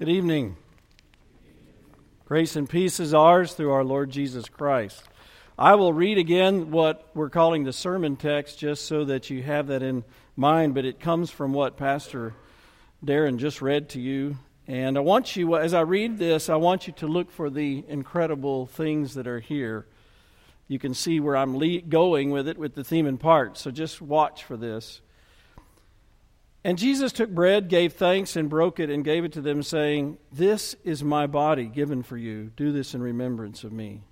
Good evening. Grace and peace is ours through our Lord Jesus Christ. I will read again what we're calling the sermon text just so that you have that in mind, but it comes from what Pastor Darren just read to you. And I want you, as I read this, I want you to look for the incredible things that are here. You can see where I'm le- going with it with the theme and part, so just watch for this. And Jesus took bread, gave thanks, and broke it, and gave it to them, saying, This is my body given for you. Do this in remembrance of me.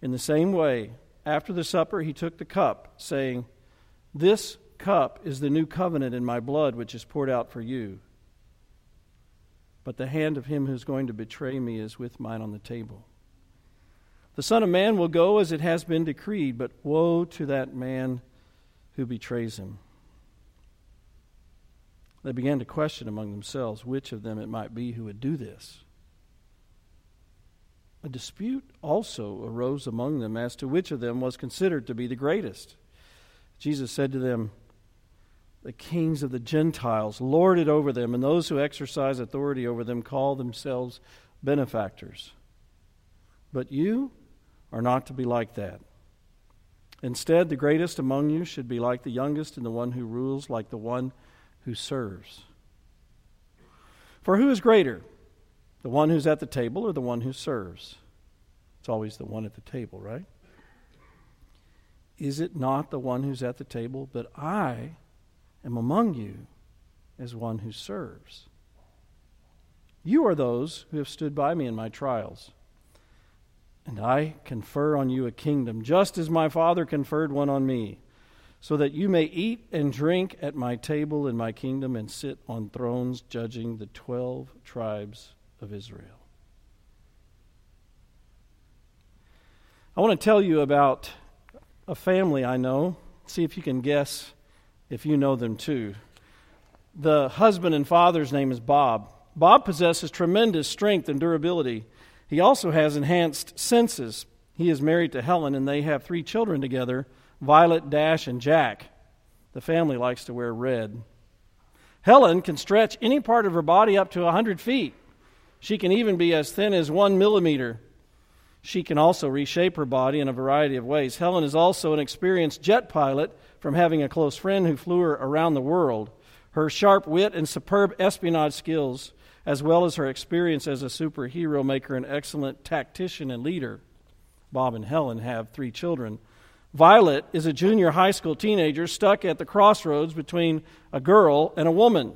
In the same way, after the supper, he took the cup, saying, This cup is the new covenant in my blood, which is poured out for you. But the hand of him who is going to betray me is with mine on the table. The Son of Man will go as it has been decreed, but woe to that man who betrays him. They began to question among themselves which of them it might be who would do this. A dispute also arose among them as to which of them was considered to be the greatest. Jesus said to them, The kings of the Gentiles lord it over them, and those who exercise authority over them call themselves benefactors. But you are not to be like that. Instead, the greatest among you should be like the youngest, and the one who rules like the one who serves. For who is greater, the one who's at the table or the one who serves? It's always the one at the table, right? Is it not the one who's at the table? But I am among you as one who serves. You are those who have stood by me in my trials. And I confer on you a kingdom, just as my Father conferred one on me so that you may eat and drink at my table in my kingdom and sit on thrones judging the 12 tribes of Israel. I want to tell you about a family I know. See if you can guess if you know them too. The husband and father's name is Bob. Bob possesses tremendous strength and durability. He also has enhanced senses. He is married to Helen, and they have three children together Violet, Dash, and Jack. The family likes to wear red. Helen can stretch any part of her body up to 100 feet. She can even be as thin as one millimeter. She can also reshape her body in a variety of ways. Helen is also an experienced jet pilot from having a close friend who flew her around the world. Her sharp wit and superb espionage skills, as well as her experience as a superhero, make her an excellent tactician and leader. Bob and Helen have three children Violet is a junior high school teenager stuck at the crossroads between a girl and a woman.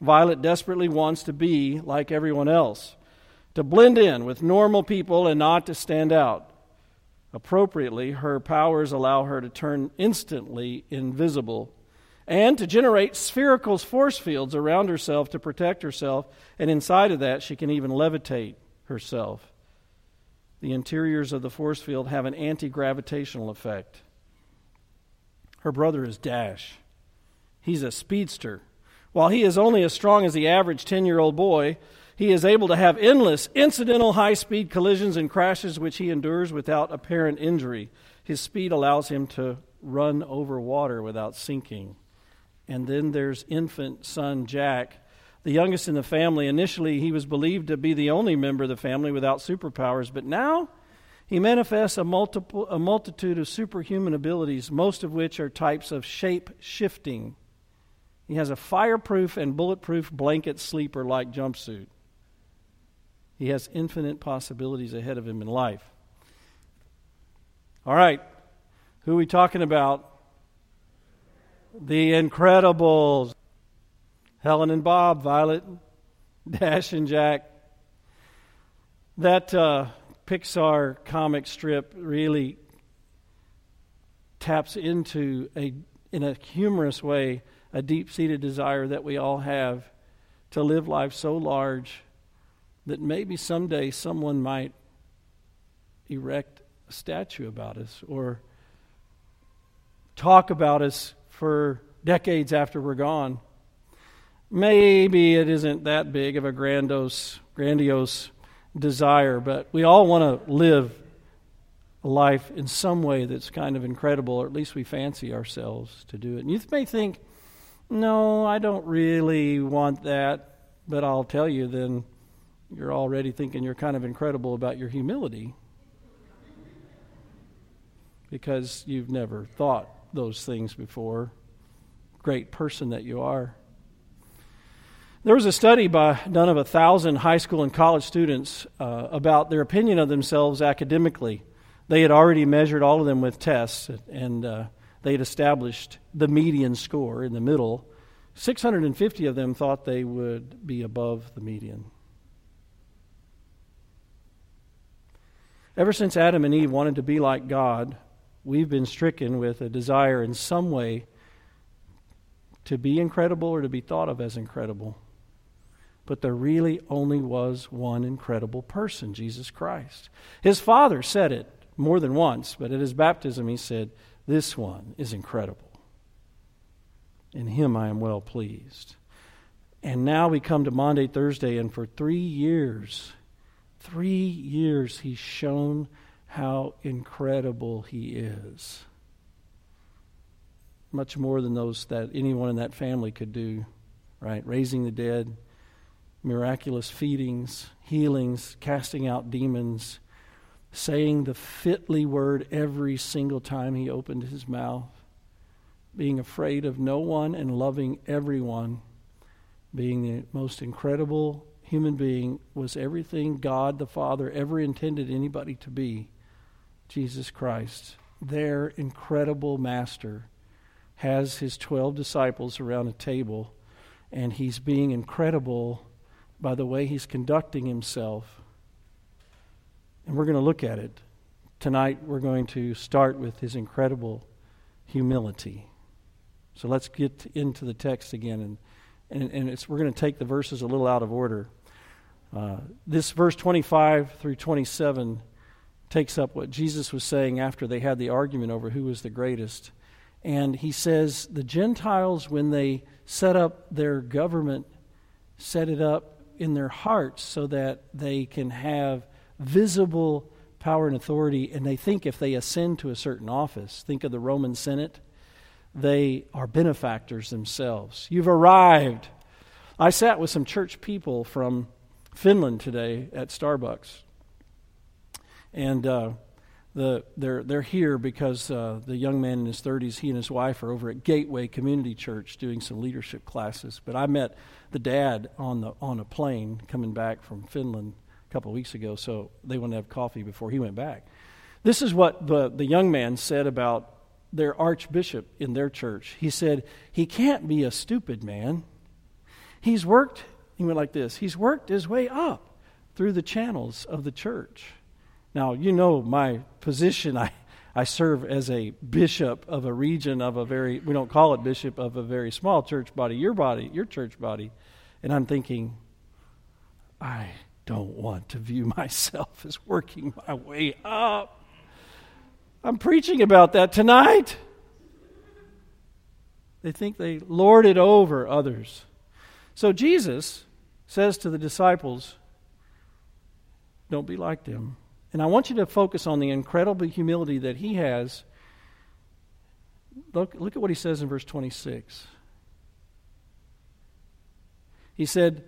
Violet desperately wants to be like everyone else, to blend in with normal people and not to stand out. Appropriately, her powers allow her to turn instantly invisible and to generate spherical force fields around herself to protect herself, and inside of that, she can even levitate herself. The interiors of the force field have an anti gravitational effect. Her brother is Dash. He's a speedster. While he is only as strong as the average 10 year old boy, he is able to have endless incidental high speed collisions and crashes which he endures without apparent injury. His speed allows him to run over water without sinking. And then there's infant son Jack the youngest in the family. Initially, he was believed to be the only member of the family without superpowers, but now he manifests a, multiple, a multitude of superhuman abilities, most of which are types of shape shifting. He has a fireproof and bulletproof blanket sleeper like jumpsuit. He has infinite possibilities ahead of him in life. All right, who are we talking about? The Incredibles. Helen and Bob, Violet, Dash and Jack. That uh, Pixar comic strip really taps into a, in a humorous way, a deep-seated desire that we all have to live life so large that maybe someday someone might erect a statue about us or talk about us for decades after we're gone maybe it isn't that big of a grandiose, grandiose desire, but we all want to live a life in some way that's kind of incredible, or at least we fancy ourselves to do it. And you may think, no, I don't really want that. But I'll tell you, then you're already thinking you're kind of incredible about your humility because you've never thought those things before. Great person that you are. There was a study by done of a thousand high school and college students uh, about their opinion of themselves academically. They had already measured all of them with tests, and uh, they had established the median score in the middle. 650 of them thought they would be above the median. Ever since Adam and Eve wanted to be like God, we've been stricken with a desire in some way to be incredible or to be thought of as incredible. But there really only was one incredible person, Jesus Christ. His father said it more than once, but at his baptism he said, This one is incredible. In him I am well pleased. And now we come to Maundy, Thursday, and for three years, three years, he's shown how incredible he is. Much more than those that anyone in that family could do, right? Raising the dead, miraculous feedings, healings, casting out demons, saying the fitly word every single time he opened his mouth, being afraid of no one and loving everyone, being the most incredible human being was everything God the Father ever intended anybody to be. Jesus Christ, their incredible master, has his 12 disciples around a table, and he's being incredible by the way he's conducting himself. And we're going to look at it. Tonight, we're going to start with his incredible humility. So let's get into the text again. And, and, and we're going to take the verses a little out of order. Uh, this verse 25 through 27 takes up what Jesus was saying after they had the argument over who was the greatest. And he says, The Gentiles, when they set up their government, set it up in their hearts so that they can have visible power and authority. And they think if they ascend to a certain office, think of the Roman Senate, they are benefactors themselves. You've arrived. I sat with some church people from Finland today at Starbucks and uh, the, they're, they're here because uh, the young man in his 30s, he and his wife are over at Gateway Community Church doing some leadership classes. But I met the dad on, the, on a plane coming back from Finland a couple of weeks ago, so they wanted to have coffee before he went back. This is what the, the young man said about their archbishop in their church. He said, He can't be a stupid man. He's worked, he went like this, he's worked his way up through the channels of the church. Now, you know my position. I, I serve as a bishop of a region of a very, we don't call it bishop, of a very small church body, your body, your church body. And I'm thinking, I don't want to view myself as working my way up. I'm preaching about that tonight. They think they lord it over others. So Jesus says to the disciples, Don't be like them. And I want you to focus on the incredible humility that he has. Look, look at what he says in verse 26. He said,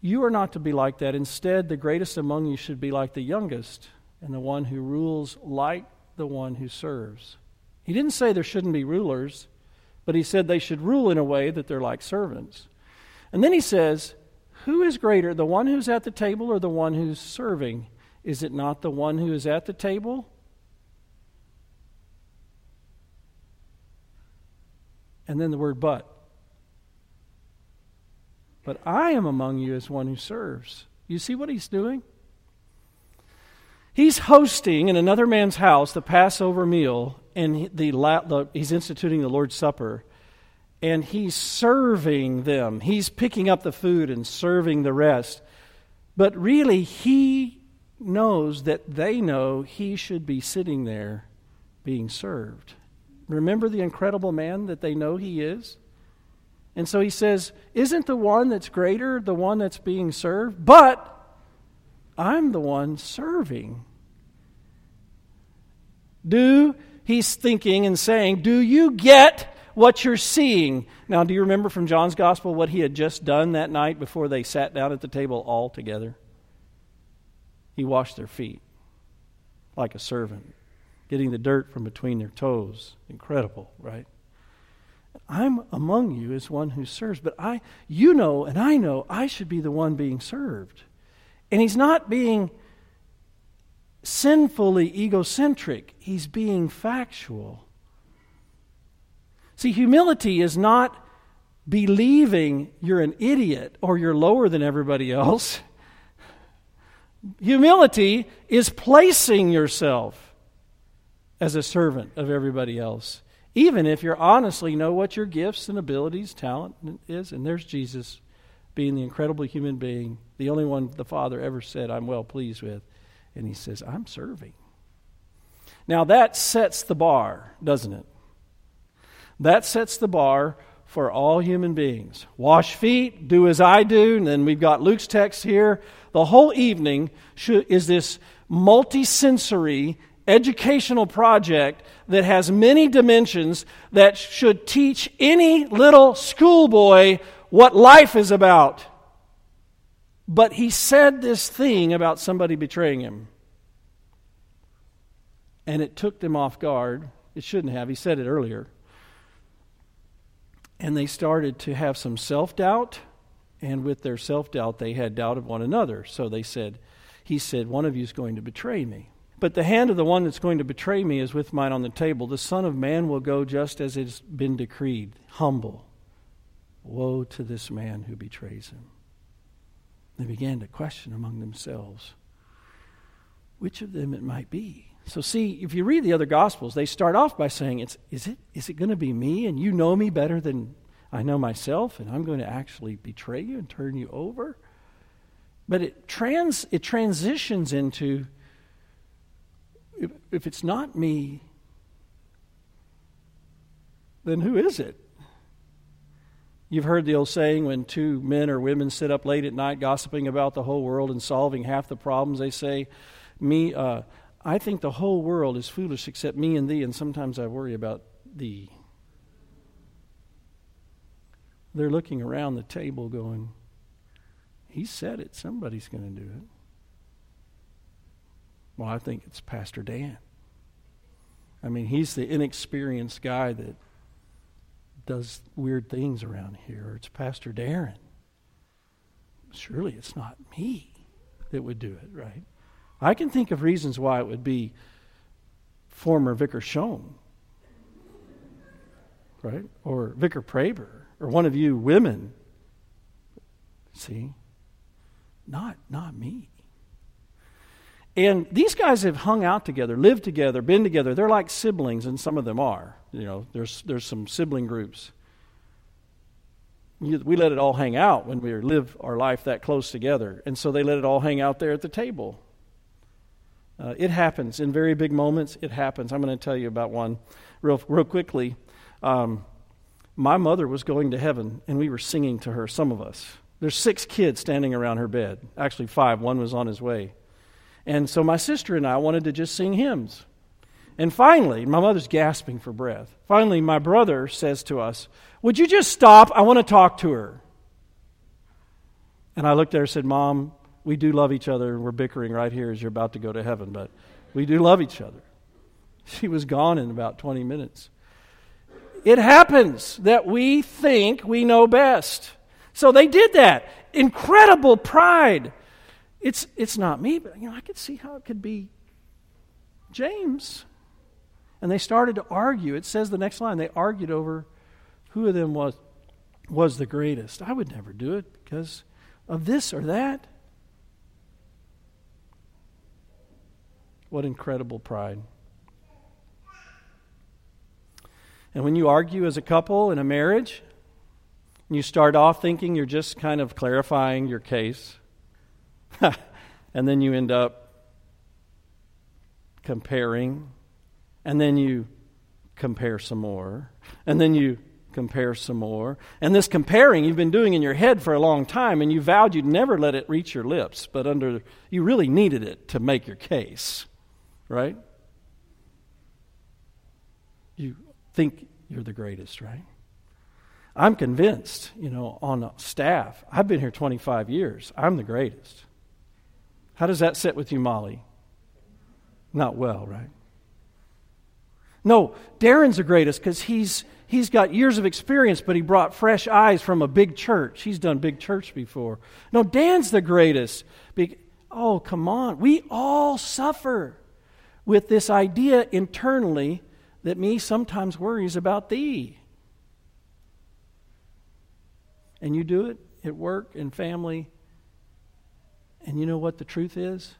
You are not to be like that. Instead, the greatest among you should be like the youngest, and the one who rules like the one who serves. He didn't say there shouldn't be rulers, but he said they should rule in a way that they're like servants. And then he says, Who is greater, the one who's at the table or the one who's serving? Is it not the one who is at the table? And then the word but. But I am among you as one who serves. You see what he's doing? He's hosting in another man's house the Passover meal, and the, he's instituting the Lord's Supper, and he's serving them. He's picking up the food and serving the rest. But really, he knows that they know he should be sitting there being served. Remember the incredible man that they know he is? And so he says, Isn't the one that's greater the one that's being served? But I'm the one serving. Do, he's thinking and saying, Do you get what you're seeing. Now, do you remember from John's gospel what he had just done that night before they sat down at the table all together? He washed their feet like a servant, getting the dirt from between their toes. Incredible, right? I'm among you as one who serves, but I you know and I know I should be the one being served. And he's not being sinfully egocentric, he's being factual. See, humility is not believing you're an idiot or you're lower than everybody else. Humility is placing yourself as a servant of everybody else, even if you honestly know what your gifts and abilities, talent is. And there's Jesus being the incredible human being, the only one the Father ever said, I'm well pleased with. And he says, I'm serving. Now that sets the bar, doesn't it? That sets the bar for all human beings. Wash feet, do as I do, and then we've got Luke's text here. The whole evening is this multi-sensory educational project that has many dimensions that should teach any little schoolboy what life is about. But he said this thing about somebody betraying him. And it took them off guard. It shouldn't have. He said it earlier. And they started to have some self doubt. And with their self doubt, they had doubt of one another. So they said, He said, One of you is going to betray me. But the hand of the one that's going to betray me is with mine on the table. The Son of Man will go just as it has been decreed humble. Woe to this man who betrays him. They began to question among themselves which of them it might be. So, see, if you read the other Gospels, they start off by saying, it's, Is it, is it going to be me? And you know me better than I know myself, and I'm going to actually betray you and turn you over? But it, trans, it transitions into if, if it's not me, then who is it? You've heard the old saying when two men or women sit up late at night gossiping about the whole world and solving half the problems, they say, Me, uh, I think the whole world is foolish except me and thee, and sometimes I worry about thee. They're looking around the table going, He said it, somebody's going to do it. Well, I think it's Pastor Dan. I mean, he's the inexperienced guy that does weird things around here, it's Pastor Darren. Surely it's not me that would do it, right? I can think of reasons why it would be former Vicar Schoen, right? Or Vicar Praber, or one of you women. See? Not, not me. And these guys have hung out together, lived together, been together. They're like siblings, and some of them are. You know, there's, there's some sibling groups. We let it all hang out when we live our life that close together. And so they let it all hang out there at the table. Uh, it happens in very big moments. It happens. I'm going to tell you about one real, real quickly. Um, my mother was going to heaven, and we were singing to her, some of us. There's six kids standing around her bed. Actually, five. One was on his way. And so my sister and I wanted to just sing hymns. And finally, my mother's gasping for breath. Finally, my brother says to us, Would you just stop? I want to talk to her. And I looked at her and said, Mom, we do love each other, and we're bickering right here as you're about to go to heaven, but we do love each other. She was gone in about 20 minutes. It happens that we think we know best. So they did that. Incredible pride. It's, it's not me, but you know, I could see how it could be James. And they started to argue. It says the next line, they argued over who of them was, was the greatest. I would never do it because of this or that. What incredible pride. And when you argue as a couple in a marriage, you start off thinking you're just kind of clarifying your case. and then you end up comparing, and then you compare some more, and then you compare some more. And this comparing you've been doing in your head for a long time, and you vowed you'd never let it reach your lips, but under you really needed it to make your case, right? You think you're the greatest, right? I'm convinced, you know, on staff, I've been here 25 years, I'm the greatest. How does that sit with you, Molly? Not well, right? No, Darren's the greatest because he's, he's got years of experience, but he brought fresh eyes from a big church. He's done big church before. No, Dan's the greatest. Be- oh, come on. We all suffer with this idea internally that me sometimes worries about thee. And you do it at work and family. And you know what the truth is?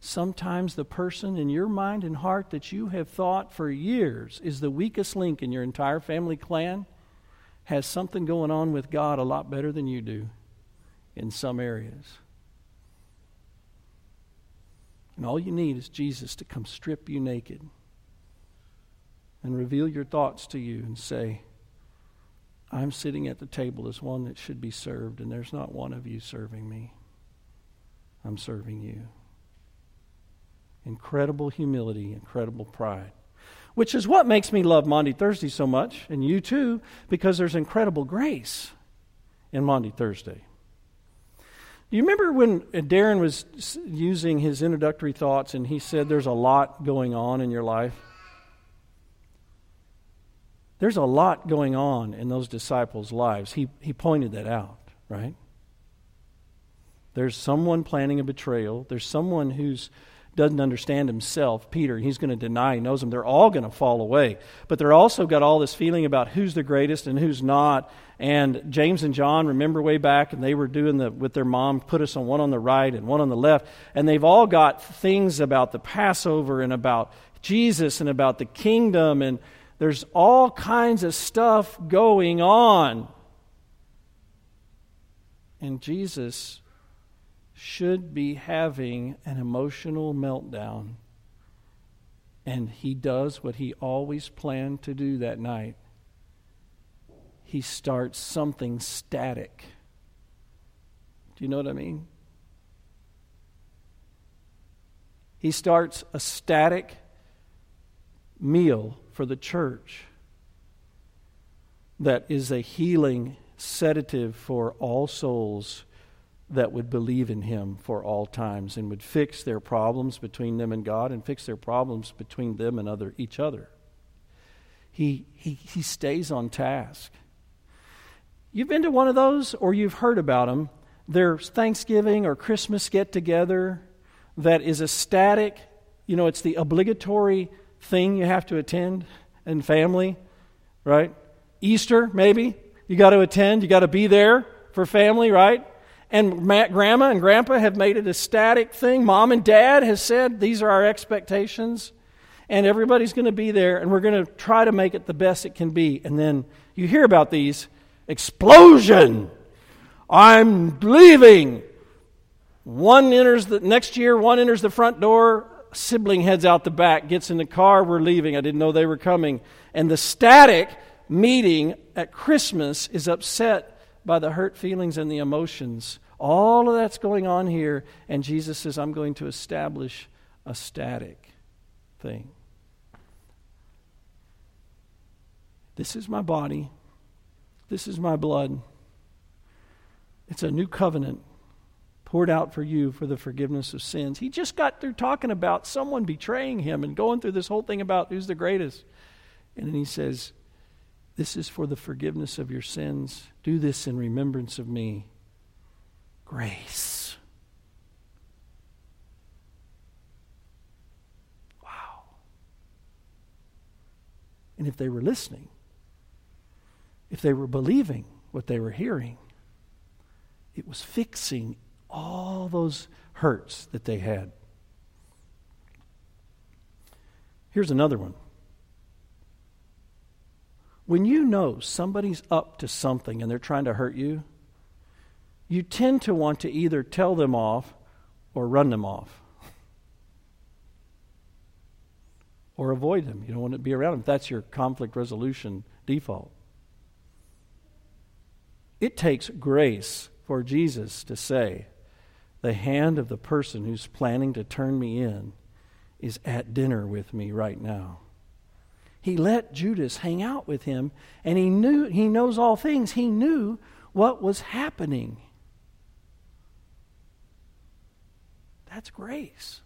Sometimes the person in your mind and heart that you have thought for years is the weakest link in your entire family clan has something going on with God a lot better than you do in some areas. And all you need is Jesus to come strip you naked and reveal your thoughts to you and say, I'm sitting at the table as one that should be served, and there's not one of you serving me. I'm serving you. Incredible humility, incredible pride. Which is what makes me love Maundy Thursday so much, and you too, because there's incredible grace in Maundy Thursday. Do you remember when Darren was using his introductory thoughts and he said there's a lot going on in your life? There's a lot going on in those disciples' lives. He, he pointed that out, right? There's someone planning a betrayal. There's someone who's doesn't understand himself, Peter, he's going to deny he knows him. They're all going to fall away. But they're also got all this feeling about who's the greatest and who's not. And James and John, remember way back, and they were doing the with their mom, put us on one on the right and one on the left. And they've all got things about the Passover and about Jesus and about the kingdom. And there's all kinds of stuff going on. And Jesus should be having an emotional meltdown. And he does what he always planned to do that night. He starts something static. Do you know what I mean? He starts a static meal for the church that is a healing sedative for all souls that would believe in him for all times and would fix their problems between them and God and fix their problems between them and other each other. He, he, he stays on task. You've been to one of those or you've heard about them. There's Thanksgiving or Christmas get together that is a static, you know, it's the obligatory thing you have to attend in family, right? Easter, maybe. You got to attend, you got to be there for family, right? And grandma and grandpa have made it a static thing. Mom and dad has said these are our expectations. And everybody's going to be there, and we're going to try to make it the best it can be. And then you hear about these explosion. I'm leaving. One enters the next year, one enters the front door, sibling heads out the back, gets in the car, we're leaving. I didn't know they were coming. And the static meeting at Christmas is upset by the hurt feelings and the emotions. All of that's going on here, and Jesus says, I'm going to establish a static thing. This is my body. This is my blood. It's a new covenant poured out for you for the forgiveness of sins. He just got through talking about someone betraying him and going through this whole thing about who's the greatest. And then he says, this is for the forgiveness of your sins. Do this in remembrance of me. Grace. Wow. And if they were listening, if they were believing what they were hearing, it was fixing all those hurts that they had. Here's another one. When you know somebody's up to something and they're trying to hurt you, you tend to want to either tell them off or run them off. or avoid them. You don't want to be around them. That's your conflict resolution default. It takes grace for Jesus to say, The hand of the person who's planning to turn me in is at dinner with me right now. He let Judas hang out with him, and he knew he knows all things. He knew what was happening. That's grace.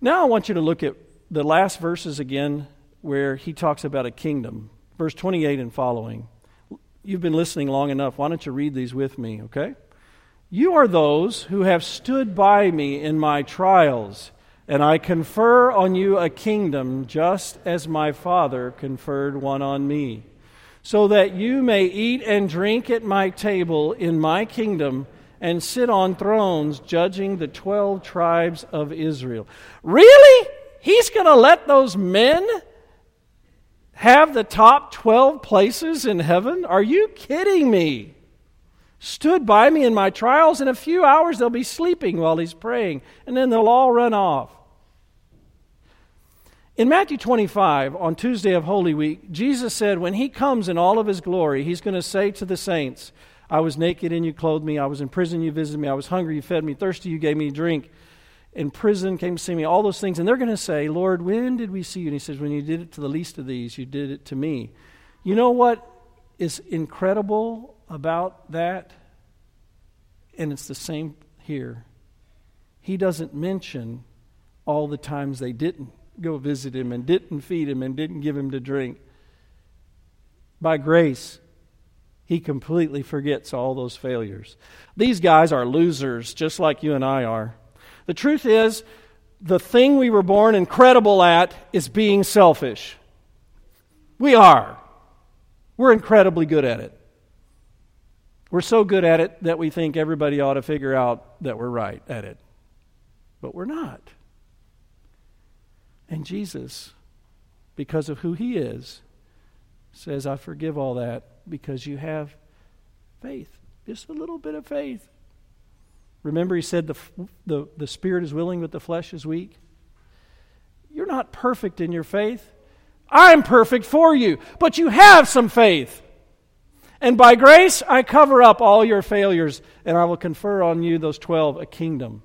Now I want you to look at the last verses again where he talks about a kingdom. Verse 28 and following. You've been listening long enough. Why don't you read these with me, okay? You are those who have stood by me in my trials, and I confer on you a kingdom just as my Father conferred one on me, so that you may eat and drink at my table in my kingdom and sit on thrones judging the 12 tribes of Israel. Really? He's going to let those men have the top 12 places in heaven? Are you kidding me? Stood by me in my trials. In a few hours, they'll be sleeping while he's praying, and then they'll all run off. In Matthew 25, on Tuesday of Holy Week, Jesus said, When he comes in all of his glory, he's going to say to the saints, I was naked and you clothed me. I was in prison, you visited me. I was hungry, you fed me. Thirsty, you gave me drink. In prison, came to see me. All those things. And they're going to say, Lord, when did we see you? And he says, When you did it to the least of these, you did it to me. You know what is incredible about that? And it's the same here. He doesn't mention all the times they didn't go visit him and didn't feed him and didn't give him to drink. By grace, he completely forgets all those failures. These guys are losers, just like you and I are. The truth is, the thing we were born incredible at is being selfish. We are. We're incredibly good at it. We're so good at it that we think everybody ought to figure out that we're right at it. But we're not. And Jesus, because of who he is, says, I forgive all that because you have faith. Just a little bit of faith. Remember, he said the, the, the spirit is willing, but the flesh is weak. You're not perfect in your faith. I'm perfect for you, but you have some faith. And by grace, I cover up all your failures, and I will confer on you, those 12, a kingdom.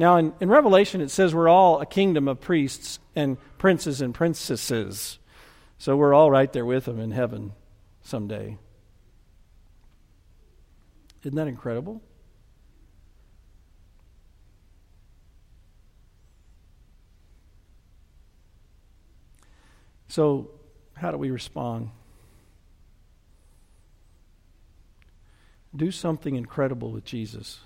Now, in, in Revelation, it says we're all a kingdom of priests and princes and princesses. So we're all right there with them in heaven someday. Isn't that incredible? So, how do we respond? Do something incredible with Jesus.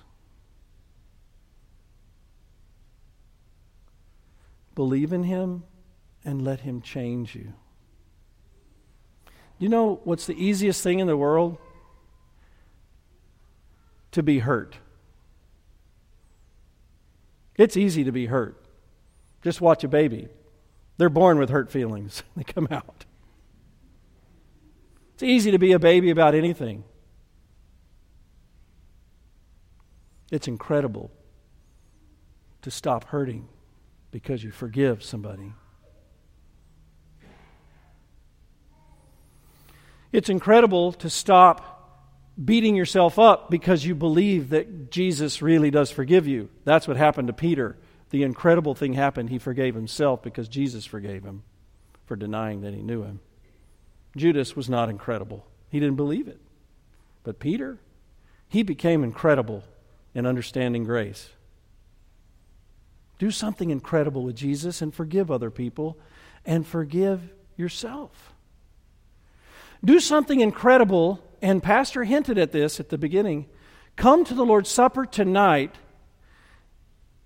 Believe in him and let him change you. You know what's the easiest thing in the world? To be hurt. It's easy to be hurt. Just watch a baby. They're born with hurt feelings, they come out. It's easy to be a baby about anything. It's incredible to stop hurting because you forgive somebody. It's incredible to stop beating yourself up because you believe that Jesus really does forgive you. That's what happened to Peter. The incredible thing happened. He forgave himself because Jesus forgave him for denying that he knew him. Judas was not incredible, he didn't believe it. But Peter, he became incredible in understanding grace. Do something incredible with Jesus and forgive other people and forgive yourself. Do something incredible, and Pastor hinted at this at the beginning. Come to the Lord's Supper tonight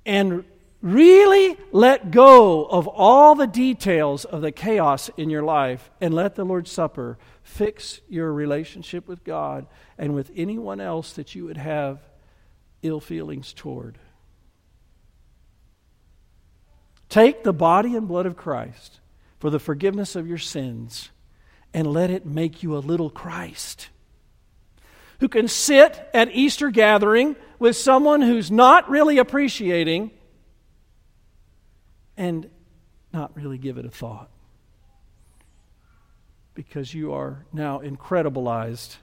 and really let go of all the details of the chaos in your life and let the Lord's Supper fix your relationship with God and with anyone else that you would have ill feelings toward. Take the body and blood of Christ for the forgiveness of your sins and let it make you a little Christ. Who can sit at Easter gathering with someone who's not really appreciating and not really give it a thought. Because you are now incredibilized.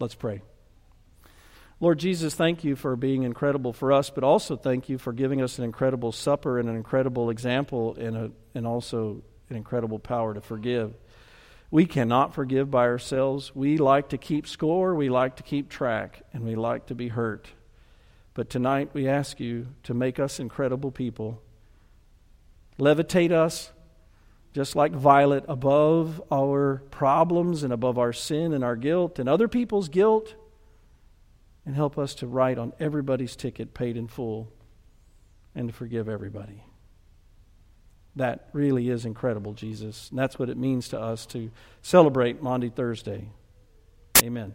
Let's pray. Lord Jesus, thank you for being incredible for us, but also thank you for giving us an incredible supper and an incredible example and, a, and also an incredible power to forgive. We cannot forgive by ourselves. We like to keep score, we like to keep track, and we like to be hurt. But tonight we ask you to make us incredible people. Levitate us, just like Violet, above our problems and above our sin and our guilt and other people's guilt and help us to write on everybody's ticket paid in full and to forgive everybody. That really is incredible, Jesus. And that's what it means to us to celebrate Maundy Thursday. Amen.